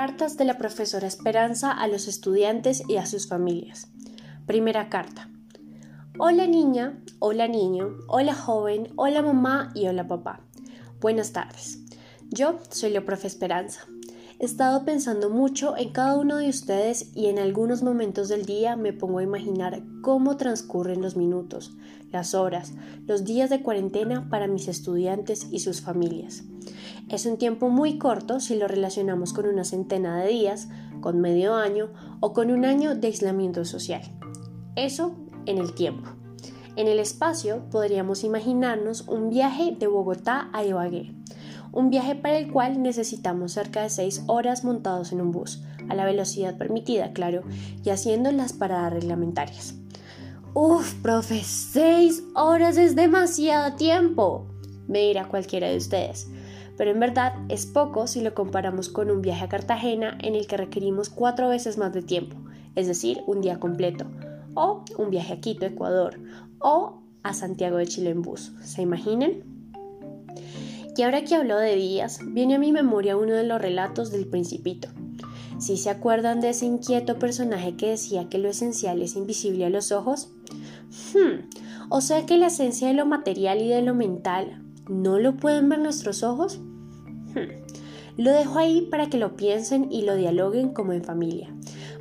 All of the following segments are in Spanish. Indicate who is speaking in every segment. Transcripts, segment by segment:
Speaker 1: Cartas de la profesora Esperanza a los estudiantes y a sus familias. Primera carta. Hola niña, hola niño, hola joven, hola mamá y hola papá. Buenas tardes. Yo soy la profe Esperanza. He estado pensando mucho en cada uno de ustedes y en algunos momentos del día me pongo a imaginar cómo transcurren los minutos, las horas, los días de cuarentena para mis estudiantes y sus familias. Es un tiempo muy corto si lo relacionamos con una centena de días, con medio año o con un año de aislamiento social. Eso en el tiempo. En el espacio podríamos imaginarnos un viaje de Bogotá a Ibagué un viaje para el cual necesitamos cerca de 6 horas montados en un bus, a la velocidad permitida, claro, y haciendo las paradas reglamentarias. Uf, profe, 6 horas es demasiado tiempo, me dirá cualquiera de ustedes. Pero en verdad es poco si lo comparamos con un viaje a Cartagena en el que requerimos cuatro veces más de tiempo, es decir, un día completo, o un viaje a Quito, Ecuador, o a Santiago de Chile en bus. ¿Se imaginan? Y ahora que hablo de días, viene a mi memoria uno de los relatos del principito. Si se acuerdan de ese inquieto personaje que decía que lo esencial es invisible a los ojos? Hmm, o sea que la esencia de lo material y de lo mental no lo pueden ver nuestros ojos? Lo dejo ahí para que lo piensen y lo dialoguen como en familia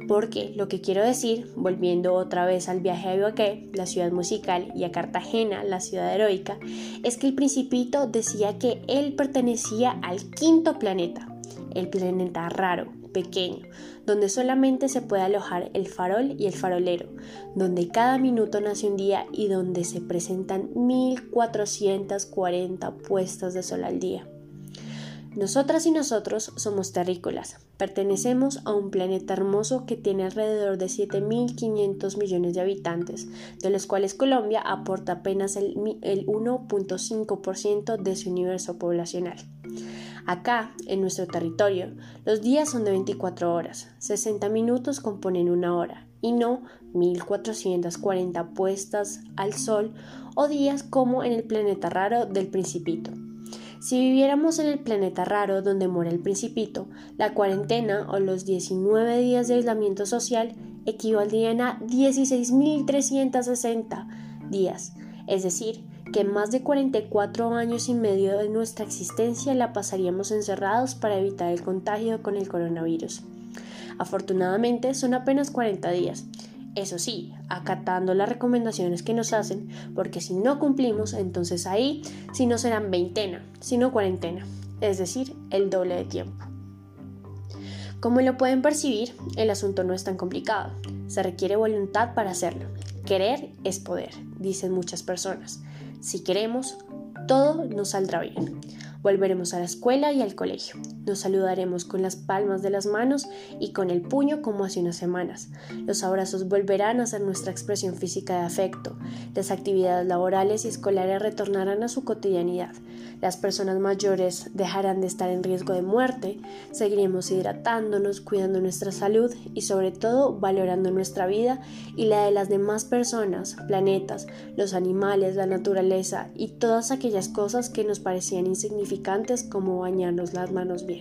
Speaker 1: porque lo que quiero decir, volviendo otra vez al viaje a Ibagué, la ciudad musical, y a Cartagena, la ciudad heroica, es que el principito decía que él pertenecía al quinto planeta, el planeta raro, pequeño, donde solamente se puede alojar el farol y el farolero, donde cada minuto nace un día y donde se presentan 1440 puestas de sol al día. Nosotras y nosotros somos terrícolas. Pertenecemos a un planeta hermoso que tiene alrededor de 7.500 millones de habitantes, de los cuales Colombia aporta apenas el, 1.5% de su universo poblacional. Acá, en nuestro territorio, los días son de 24 horas, 60 minutos componen una hora, y no 1440 puestas al sol o días como en el planeta raro del Principito. Si viviéramos en el planeta raro donde mora el principito, la cuarentena o los 19 días de aislamiento social equivaldrían a 16.360 días, es decir, que más de 44 años y medio de nuestra existencia la pasaríamos encerrados para evitar el contagio con el coronavirus. Afortunadamente son apenas 40 días, eso sí, acatando las recomendaciones que nos hacen, porque si no cumplimos, entonces ahí sí no serán veintena, sino cuarentena, es decir, el doble de tiempo. Como lo pueden percibir, el asunto no es tan complicado. Se requiere voluntad para hacerlo. Querer es poder, dicen muchas personas. Si queremos, todo nos saldrá bien. Volveremos a la escuela y al colegio. Nos saludaremos con las palmas de las manos y con el puño como hace unas semanas. Los abrazos volverán a ser nuestra expresión física de afecto. Las actividades laborales y escolares retornarán a su cotidianidad. Las personas mayores dejarán de estar en riesgo de muerte. Seguiremos hidratándonos, cuidando nuestra salud y sobre todo valorando nuestra vida y la de las demás personas, planetas, los animales, la naturaleza y todas aquellas cosas que nos parecían insignificantes como bañarnos las manos bien.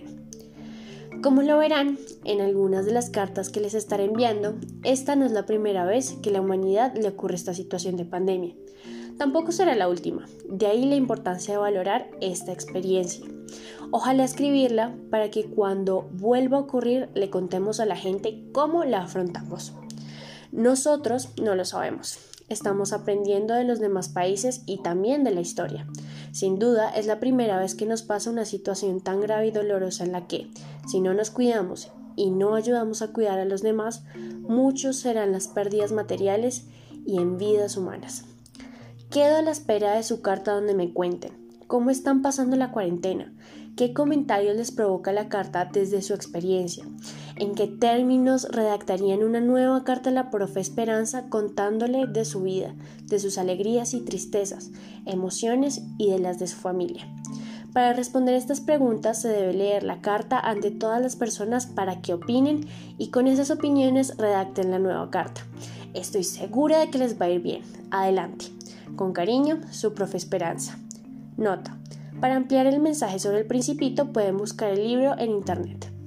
Speaker 1: Como lo verán en algunas de las cartas que les estaré enviando, esta no es la primera vez que la humanidad le ocurre esta situación de pandemia. Tampoco será la última, de ahí la importancia de valorar esta experiencia. Ojalá escribirla para que cuando vuelva a ocurrir le contemos a la gente cómo la afrontamos. Nosotros no lo sabemos, estamos aprendiendo de los demás países y también de la historia. Sin duda, es la primera vez que nos pasa una situación tan grave y dolorosa en la que, si no nos cuidamos y no ayudamos a cuidar a los demás, muchos serán las pérdidas materiales y en vidas humanas. Quedo a la espera de su carta donde me cuenten cómo están pasando la cuarentena, qué comentarios les provoca la carta desde su experiencia, en qué términos redactarían una nueva carta a la profe Esperanza contándole de su vida, de sus alegrías y tristezas, emociones y de las de su familia. Para responder estas preguntas se debe leer la carta ante todas las personas para que opinen y con esas opiniones redacten la nueva carta. Estoy segura de que les va a ir bien. Adelante. Con cariño, su profe Esperanza. Nota. Para ampliar el mensaje sobre el principito pueden buscar el libro en internet.